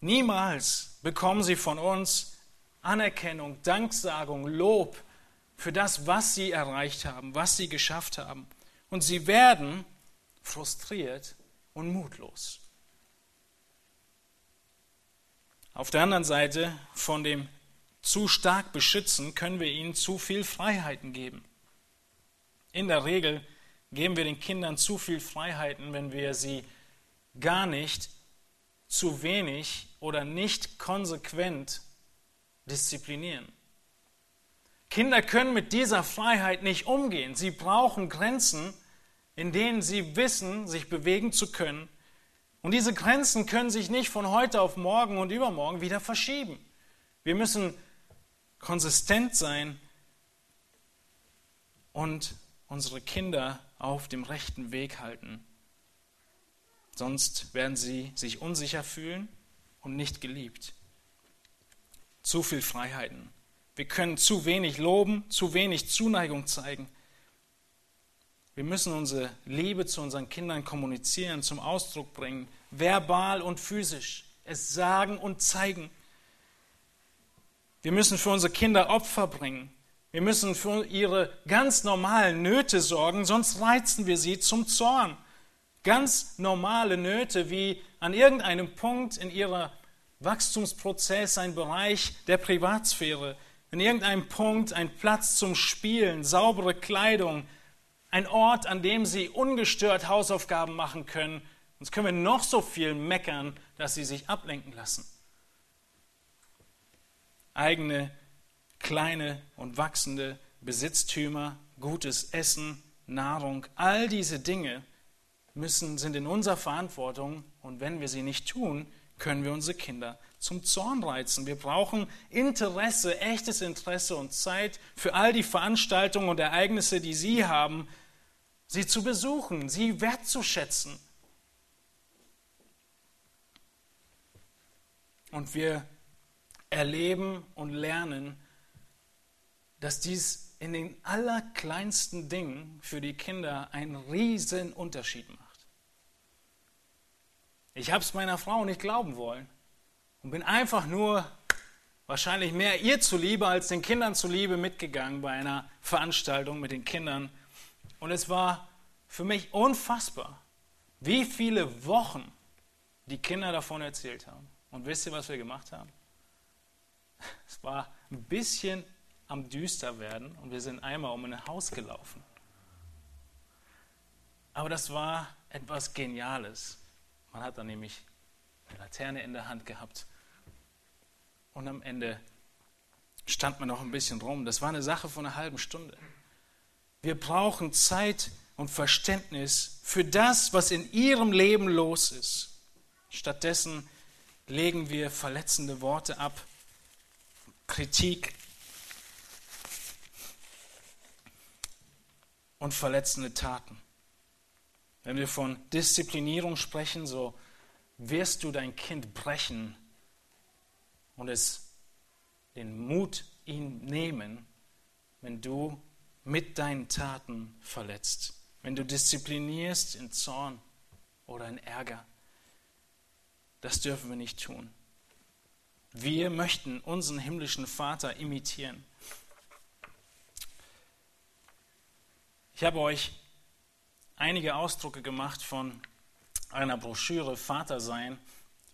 Niemals bekommen sie von uns Anerkennung, Danksagung, Lob für das, was sie erreicht haben, was sie geschafft haben. Und sie werden frustriert und mutlos. Auf der anderen Seite, von dem zu stark beschützen, können wir ihnen zu viel Freiheiten geben. In der Regel geben wir den Kindern zu viel Freiheiten, wenn wir sie gar nicht, zu wenig oder nicht konsequent disziplinieren. Kinder können mit dieser Freiheit nicht umgehen. Sie brauchen Grenzen, in denen sie wissen, sich bewegen zu können. Und diese Grenzen können sich nicht von heute auf morgen und übermorgen wieder verschieben. Wir müssen konsistent sein und unsere Kinder auf dem rechten Weg halten. Sonst werden sie sich unsicher fühlen und nicht geliebt zu viel Freiheiten. Wir können zu wenig loben, zu wenig Zuneigung zeigen. Wir müssen unsere Liebe zu unseren Kindern kommunizieren, zum Ausdruck bringen, verbal und physisch, es sagen und zeigen. Wir müssen für unsere Kinder Opfer bringen. Wir müssen für ihre ganz normalen Nöte sorgen, sonst reizen wir sie zum Zorn. Ganz normale Nöte wie an irgendeinem Punkt in ihrer Wachstumsprozess, ein Bereich der Privatsphäre, in irgendeinem Punkt ein Platz zum Spielen, saubere Kleidung, ein Ort, an dem sie ungestört Hausaufgaben machen können. Sonst können wir noch so viel meckern, dass sie sich ablenken lassen. Eigene, kleine und wachsende Besitztümer, gutes Essen, Nahrung, all diese Dinge müssen, sind in unserer Verantwortung und wenn wir sie nicht tun, können wir unsere Kinder zum Zorn reizen. Wir brauchen Interesse, echtes Interesse und Zeit für all die Veranstaltungen und Ereignisse, die Sie haben, sie zu besuchen, sie wertzuschätzen. Und wir erleben und lernen, dass dies in den allerkleinsten Dingen für die Kinder einen riesen Unterschied macht. Ich habe es meiner Frau nicht glauben wollen und bin einfach nur wahrscheinlich mehr ihr zuliebe als den Kindern zuliebe mitgegangen bei einer Veranstaltung mit den Kindern. Und es war für mich unfassbar, wie viele Wochen die Kinder davon erzählt haben. Und wisst ihr, was wir gemacht haben? Es war ein bisschen am düster werden und wir sind einmal um ein Haus gelaufen. Aber das war etwas Geniales. Man hat dann nämlich eine Laterne in der Hand gehabt und am Ende stand man noch ein bisschen rum. Das war eine Sache von einer halben Stunde. Wir brauchen Zeit und Verständnis für das, was in ihrem Leben los ist. Stattdessen legen wir verletzende Worte ab, Kritik und verletzende Taten. Wenn wir von Disziplinierung sprechen, so wirst du dein Kind brechen und es den Mut ihm nehmen, wenn du mit deinen Taten verletzt, wenn du disziplinierst in Zorn oder in Ärger. Das dürfen wir nicht tun. Wir möchten unseren himmlischen Vater imitieren. Ich habe euch einige Ausdrucke gemacht von einer Broschüre Vater sein.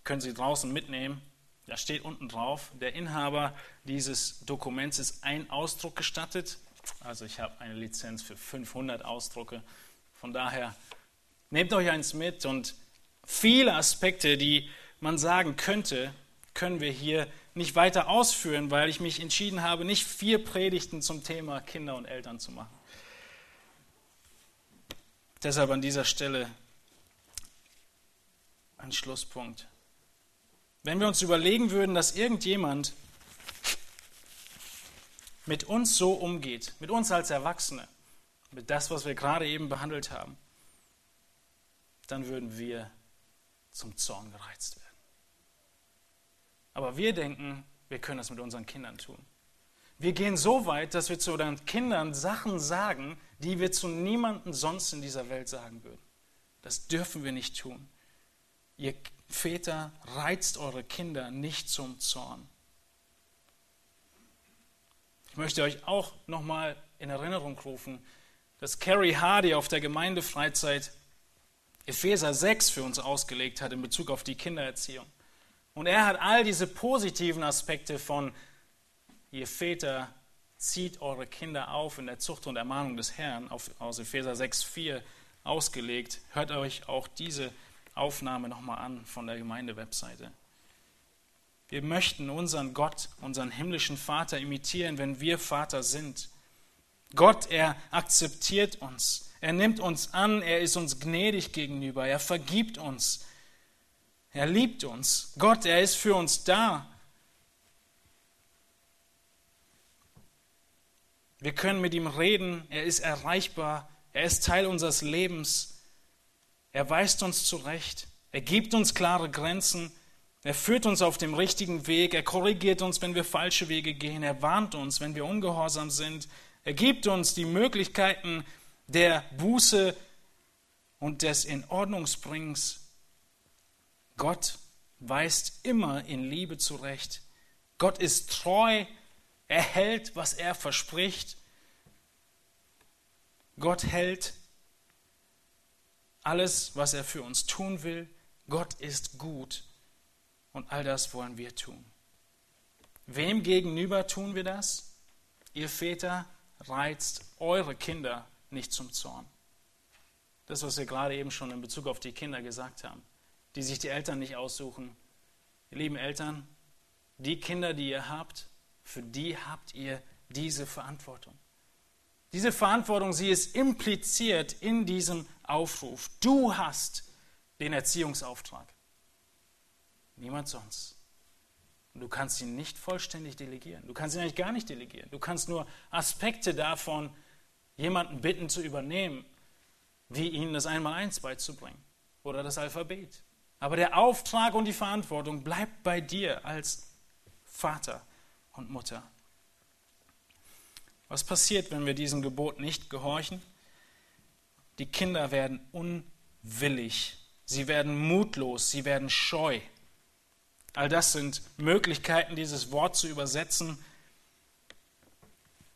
Können Sie draußen mitnehmen. Da steht unten drauf, der Inhaber dieses Dokuments ist ein Ausdruck gestattet. Also ich habe eine Lizenz für 500 Ausdrucke. Von daher nehmt euch eins mit und viele Aspekte, die man sagen könnte, können wir hier nicht weiter ausführen, weil ich mich entschieden habe, nicht vier Predigten zum Thema Kinder und Eltern zu machen. Deshalb an dieser Stelle ein Schlusspunkt. Wenn wir uns überlegen würden, dass irgendjemand mit uns so umgeht, mit uns als Erwachsene, mit das, was wir gerade eben behandelt haben, dann würden wir zum Zorn gereizt werden. Aber wir denken, wir können das mit unseren Kindern tun. Wir gehen so weit, dass wir zu unseren Kindern Sachen sagen, die wir zu niemandem sonst in dieser Welt sagen würden. Das dürfen wir nicht tun. Ihr Väter, reizt eure Kinder nicht zum Zorn. Ich möchte euch auch nochmal in Erinnerung rufen, dass Carrie Hardy auf der Gemeindefreizeit Epheser 6 für uns ausgelegt hat in Bezug auf die Kindererziehung. Und er hat all diese positiven Aspekte von ihr Väter zieht eure Kinder auf in der Zucht und Ermahnung des Herrn auf, aus Epheser 6,4 ausgelegt. Hört euch auch diese Aufnahme nochmal an von der Gemeindewebseite. Wir möchten unseren Gott, unseren himmlischen Vater imitieren, wenn wir Vater sind. Gott, er akzeptiert uns. Er nimmt uns an, er ist uns gnädig gegenüber, er vergibt uns. Er liebt uns. Gott, er ist für uns da. Wir können mit ihm reden, er ist erreichbar, er ist Teil unseres Lebens. Er weist uns zurecht, er gibt uns klare Grenzen, er führt uns auf dem richtigen Weg, er korrigiert uns, wenn wir falsche Wege gehen, er warnt uns, wenn wir ungehorsam sind, er gibt uns die Möglichkeiten der Buße und des Inordnungsbringens. Gott weist immer in Liebe zurecht. Gott ist treu er hält, was er verspricht. Gott hält alles, was er für uns tun will. Gott ist gut und all das wollen wir tun. Wem gegenüber tun wir das? Ihr Väter reizt eure Kinder nicht zum Zorn. Das, was wir gerade eben schon in Bezug auf die Kinder gesagt haben, die sich die Eltern nicht aussuchen. Ihr lieben Eltern, die Kinder, die ihr habt, für die habt ihr diese Verantwortung. Diese Verantwortung, sie ist impliziert in diesem Aufruf. Du hast den Erziehungsauftrag. Niemand sonst. Und du kannst ihn nicht vollständig delegieren. Du kannst ihn eigentlich gar nicht delegieren. Du kannst nur Aspekte davon jemanden bitten zu übernehmen, wie ihnen das Einmaleins beizubringen oder das Alphabet. Aber der Auftrag und die Verantwortung bleibt bei dir als Vater und Mutter. Was passiert, wenn wir diesem Gebot nicht gehorchen? Die Kinder werden unwillig, sie werden mutlos, sie werden scheu. All das sind Möglichkeiten, dieses Wort zu übersetzen.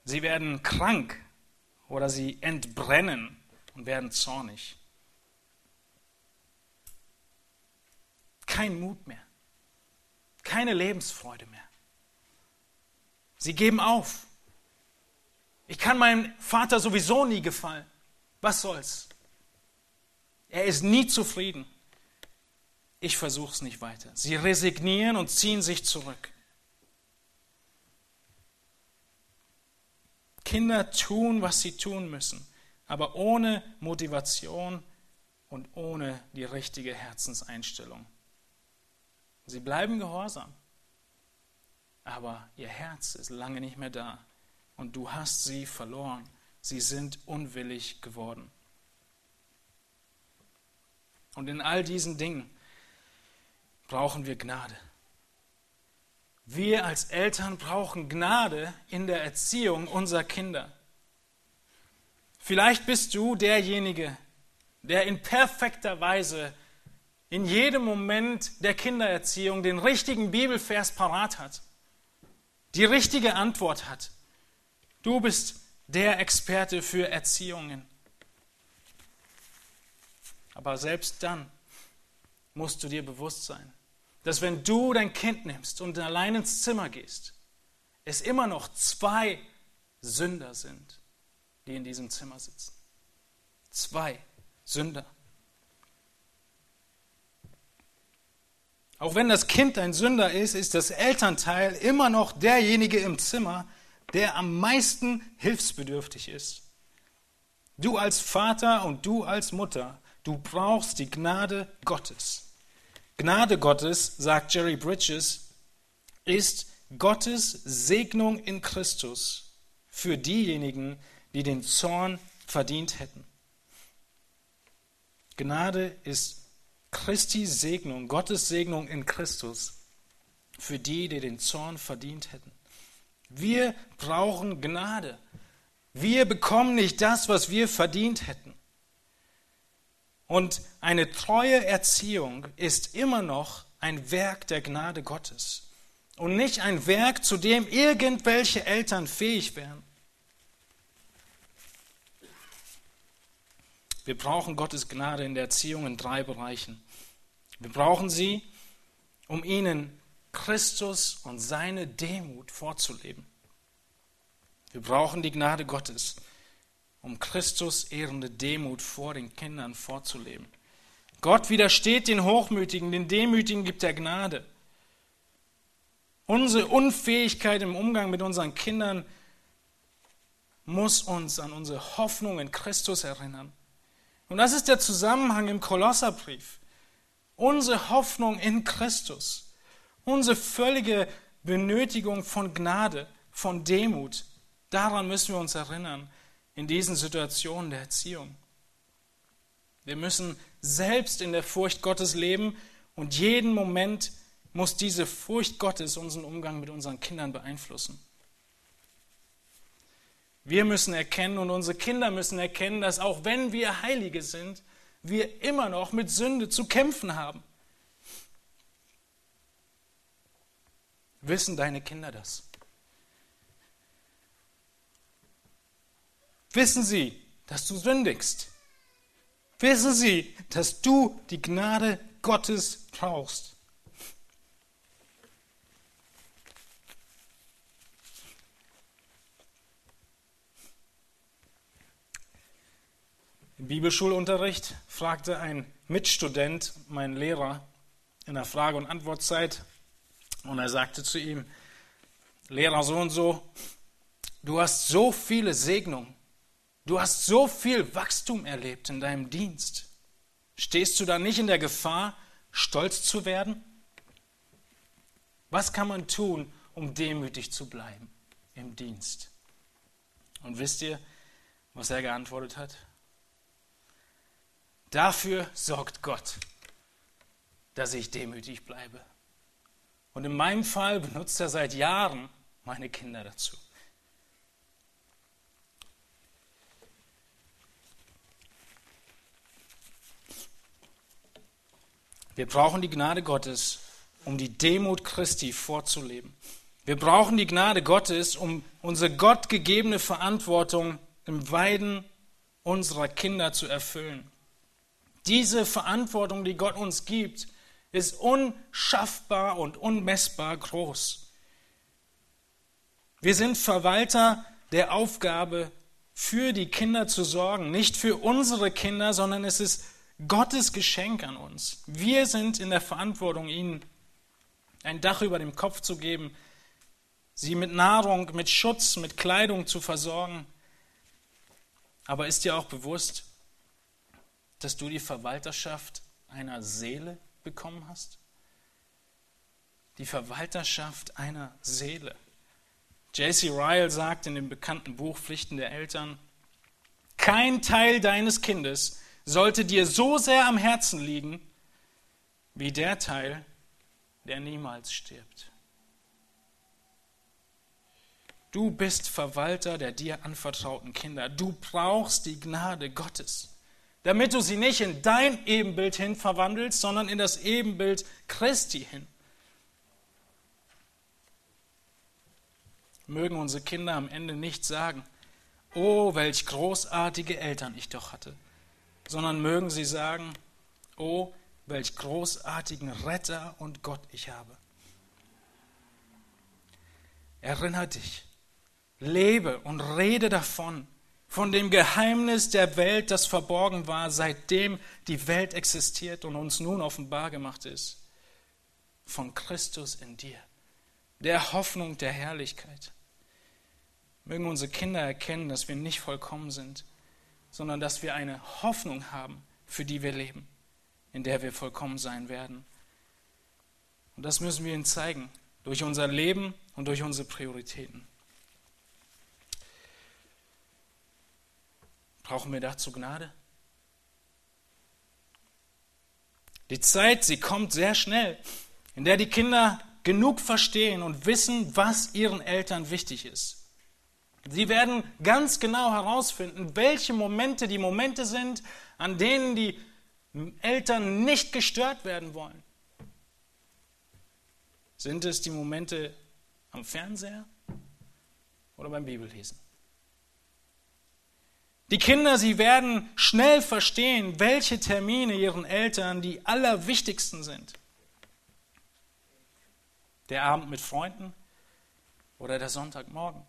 Sie werden krank oder sie entbrennen und werden zornig. Kein Mut mehr, keine Lebensfreude mehr. Sie geben auf. Ich kann meinem Vater sowieso nie gefallen. Was soll's? Er ist nie zufrieden. Ich versuche es nicht weiter. Sie resignieren und ziehen sich zurück. Kinder tun, was sie tun müssen, aber ohne Motivation und ohne die richtige Herzenseinstellung. Sie bleiben gehorsam, aber ihr Herz ist lange nicht mehr da und du hast sie verloren. Sie sind unwillig geworden. Und in all diesen Dingen brauchen wir Gnade. Wir als Eltern brauchen Gnade in der Erziehung unserer Kinder. Vielleicht bist du derjenige, der in perfekter Weise in jedem Moment der Kindererziehung den richtigen Bibelvers parat hat, die richtige Antwort hat. Du bist der Experte für Erziehungen. Aber selbst dann musst du dir bewusst sein, dass wenn du dein Kind nimmst und allein ins Zimmer gehst, es immer noch zwei Sünder sind, die in diesem Zimmer sitzen. Zwei Sünder. Auch wenn das Kind ein Sünder ist, ist das Elternteil immer noch derjenige im Zimmer, der am meisten hilfsbedürftig ist. Du als Vater und du als Mutter, du brauchst die Gnade Gottes. Gnade Gottes, sagt Jerry Bridges, ist Gottes Segnung in Christus für diejenigen, die den Zorn verdient hätten. Gnade ist Christi Segnung, Gottes Segnung in Christus für die, die den Zorn verdient hätten. Wir brauchen Gnade. Wir bekommen nicht das, was wir verdient hätten. Und eine treue Erziehung ist immer noch ein Werk der Gnade Gottes und nicht ein Werk, zu dem irgendwelche Eltern fähig wären. Wir brauchen Gottes Gnade in der Erziehung in drei Bereichen. Wir brauchen sie, um ihnen Christus und seine Demut vorzuleben. Wir brauchen die Gnade Gottes, um Christus ehrende Demut vor den Kindern vorzuleben. Gott widersteht den Hochmütigen, den Demütigen gibt er Gnade. Unsere Unfähigkeit im Umgang mit unseren Kindern muss uns an unsere Hoffnung in Christus erinnern. Und das ist der Zusammenhang im Kolosserbrief. Unsere Hoffnung in Christus, unsere völlige Benötigung von Gnade, von Demut, daran müssen wir uns erinnern in diesen Situationen der Erziehung. Wir müssen selbst in der Furcht Gottes leben und jeden Moment muss diese Furcht Gottes unseren Umgang mit unseren Kindern beeinflussen. Wir müssen erkennen und unsere Kinder müssen erkennen, dass auch wenn wir Heilige sind, wir immer noch mit Sünde zu kämpfen haben. Wissen deine Kinder das? Wissen sie, dass du sündigst? Wissen sie, dass du die Gnade Gottes brauchst? Im Bibelschulunterricht fragte ein Mitstudent meinen Lehrer in der Frage- und Antwortzeit und er sagte zu ihm, Lehrer so und so, du hast so viele Segnungen Du hast so viel Wachstum erlebt in deinem Dienst. Stehst du da nicht in der Gefahr, stolz zu werden? Was kann man tun, um demütig zu bleiben im Dienst? Und wisst ihr, was er geantwortet hat? Dafür sorgt Gott. dass ich demütig bleibe. Und in meinem Fall benutzt er seit Jahren meine Kinder dazu. Wir brauchen die Gnade Gottes, um die Demut Christi vorzuleben. Wir brauchen die Gnade Gottes, um unsere gottgegebene Verantwortung im Weiden unserer Kinder zu erfüllen. Diese Verantwortung, die Gott uns gibt, ist unschaffbar und unmessbar groß. Wir sind Verwalter der Aufgabe, für die Kinder zu sorgen. Nicht für unsere Kinder, sondern es ist Gottes Geschenk an uns. Wir sind in der Verantwortung, ihnen ein Dach über dem Kopf zu geben, sie mit Nahrung, mit Schutz, mit Kleidung zu versorgen. Aber ist dir auch bewusst, dass du die Verwalterschaft einer Seele bekommen hast? Die Verwalterschaft einer Seele. J.C. Ryle sagt in dem bekannten Buch Pflichten der Eltern, kein Teil deines Kindes sollte dir so sehr am Herzen liegen, wie der Teil, der niemals stirbt. Du bist Verwalter der dir anvertrauten Kinder. Du brauchst die Gnade Gottes, damit du sie nicht in dein Ebenbild hin verwandelst, sondern in das Ebenbild Christi hin. Mögen unsere Kinder am Ende nicht sagen, oh, welch großartige Eltern ich doch hatte, sondern mögen sie sagen, oh, welch großartigen Retter und Gott ich habe. Erinner dich, lebe und rede davon, von dem Geheimnis der Welt, das verborgen war, seitdem die Welt existiert und uns nun offenbar gemacht ist. Von Christus in dir, der Hoffnung der Herrlichkeit. Mögen unsere Kinder erkennen, dass wir nicht vollkommen sind, sondern dass wir eine Hoffnung haben, für die wir leben, in der wir vollkommen sein werden. Und das müssen wir ihnen zeigen, durch unser Leben und durch unsere Prioritäten. Brauchen wir dazu Gnade? Die Zeit, sie kommt sehr schnell, in der die Kinder genug verstehen und wissen, was ihren Eltern wichtig ist. Sie werden ganz genau herausfinden, welche Momente die Momente sind, an denen die Eltern nicht gestört werden wollen. Sind es die Momente am Fernseher oder beim Bibellesen? Die Kinder, sie werden schnell verstehen, welche Termine ihren Eltern die allerwichtigsten sind. Der Abend mit Freunden oder der Sonntagmorgen.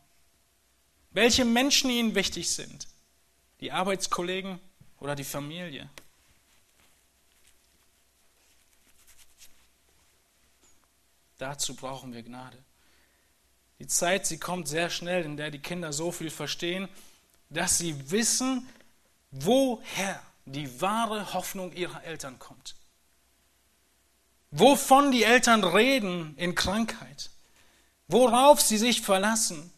Welche Menschen ihnen wichtig sind. Die Arbeitskollegen oder die Familie. Dazu brauchen wir Gnade. Die Zeit, sie kommt sehr schnell, in der die Kinder so viel verstehen, dass sie wissen, woher die wahre Hoffnung ihrer Eltern kommt. Wovon die Eltern reden in Krankheit. Worauf sie sich verlassen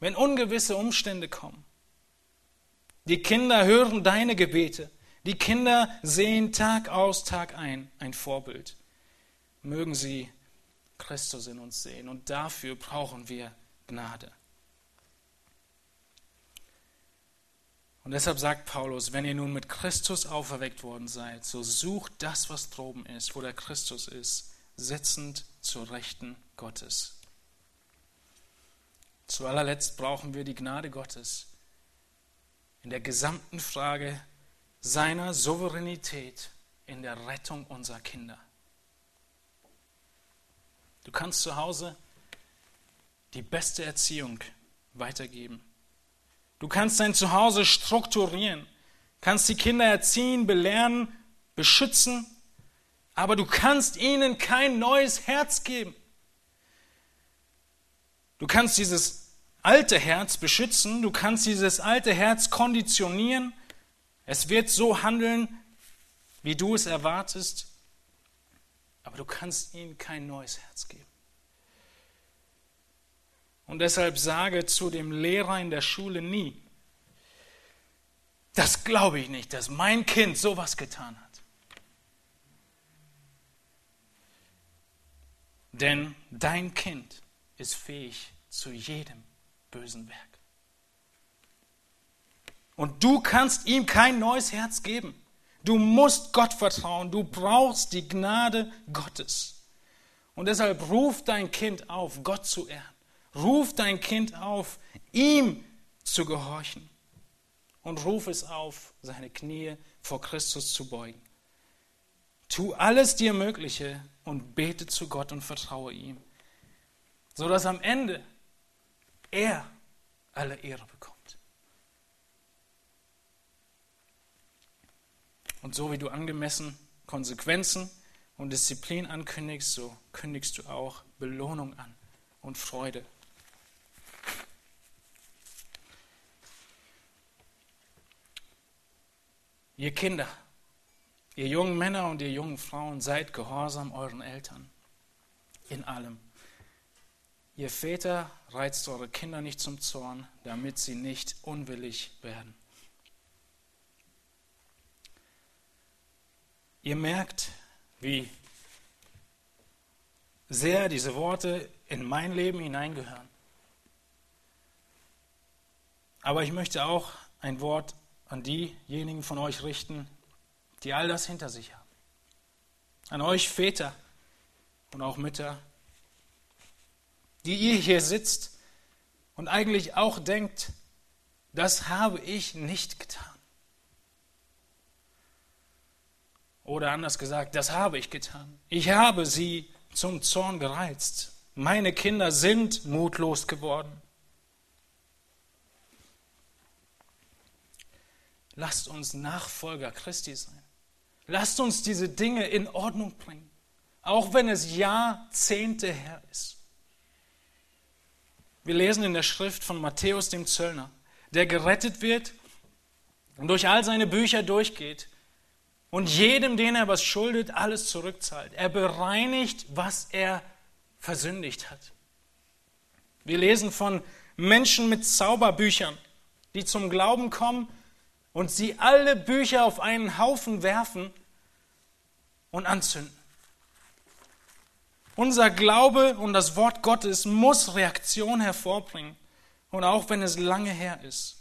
wenn ungewisse Umstände kommen. Die Kinder hören deine Gebete. Die Kinder sehen Tag aus, Tag ein ein Vorbild. Mögen sie Christus in uns sehen. Und dafür brauchen wir Gnade. Und deshalb sagt Paulus, wenn ihr nun mit Christus auferweckt worden seid, so sucht das, was droben ist, wo der Christus ist, sitzend zur Rechten Gottes. Zu allerletzt brauchen wir die Gnade Gottes in der gesamten Frage seiner Souveränität in der Rettung unserer Kinder. Du kannst zu Hause die beste Erziehung weitergeben. Du kannst dein Zuhause strukturieren, kannst die Kinder erziehen, belehren, beschützen, aber du kannst ihnen kein neues Herz geben. Du kannst dieses alte Herz beschützen, du kannst dieses alte Herz konditionieren. Es wird so handeln, wie du es erwartest, aber du kannst ihnen kein neues Herz geben. Und deshalb sage zu dem Lehrer in der Schule nie, das glaube ich nicht, dass mein Kind sowas getan hat. denn dein Kind ist fähig zu jedem bösen Werk. Und du kannst ihm kein neues Herz geben. Du musst Gott vertrauen. Du brauchst die Gnade Gottes. Und deshalb ruf dein Kind auf, Gott zu ehren. Ruf dein Kind auf, ihm zu gehorchen. Und ruf es auf, seine Knie vor Christus zu beugen. Tu alles dir Mögliche und bete zu Gott und vertraue ihm, sodass am Ende er alle Ehre bekommt. Und so wie du angemessen Konsequenzen und Disziplin ankündigst, so kündigst du auch Belohnung an und Freude. Ihr Kinder, ihr jungen Männer und ihr jungen Frauen, seid gehorsam euren Eltern in allem. Ihr Väter reizt eure Kinder nicht zum Zorn, damit sie nicht unwillig werden. Ihr merkt, wie sehr diese Worte in mein Leben hineingehören. Aber ich möchte auch ein Wort an diejenigen von euch richten, die all das hinter sich haben. An euch Väter und auch Mütter, die ihr hier sitzt und eigentlich auch denkt, das habe ich nicht getan. Oder anders gesagt, das habe ich getan. Ich habe sie zum Zorn gereizt. Meine Kinder sind mutlos geworden. Lasst uns Nachfolger Christi sein. Lasst uns diese Dinge in Ordnung bringen, auch wenn es Jahrzehnte her ist. Wir lesen in der Schrift von Matthäus dem Zöllner, der gerettet wird und durch all seine Bücher durchgeht und jedem, den er was schuldet, alles zurückzahlt. Er bereinigt, was er versündigt hat. Wir lesen von Menschen mit Zauberbüchern, die zum Glauben kommen und sie alle Bücher auf einen Haufen werfen und anzünden. Unser Glaube und das Wort Gottes muss Reaktion hervorbringen. Und auch wenn es lange her ist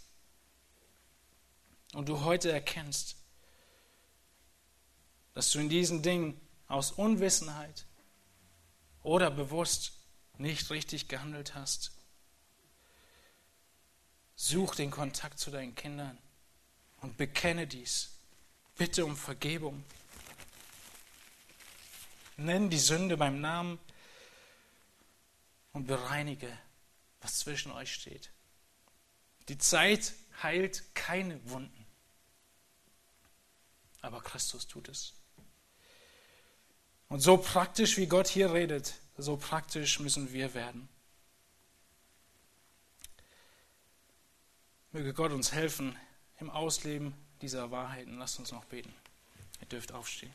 und du heute erkennst, dass du in diesen Dingen aus Unwissenheit oder bewusst nicht richtig gehandelt hast. Such den Kontakt zu deinen Kindern und bekenne dies. Bitte um Vergebung. Nenn die Sünde beim Namen und bereinige, was zwischen euch steht. Die Zeit heilt keine Wunden, aber Christus tut es. Und so praktisch wie Gott hier redet, so praktisch müssen wir werden. Möge Gott uns helfen im Ausleben dieser Wahrheiten. Lasst uns noch beten. Ihr dürft aufstehen.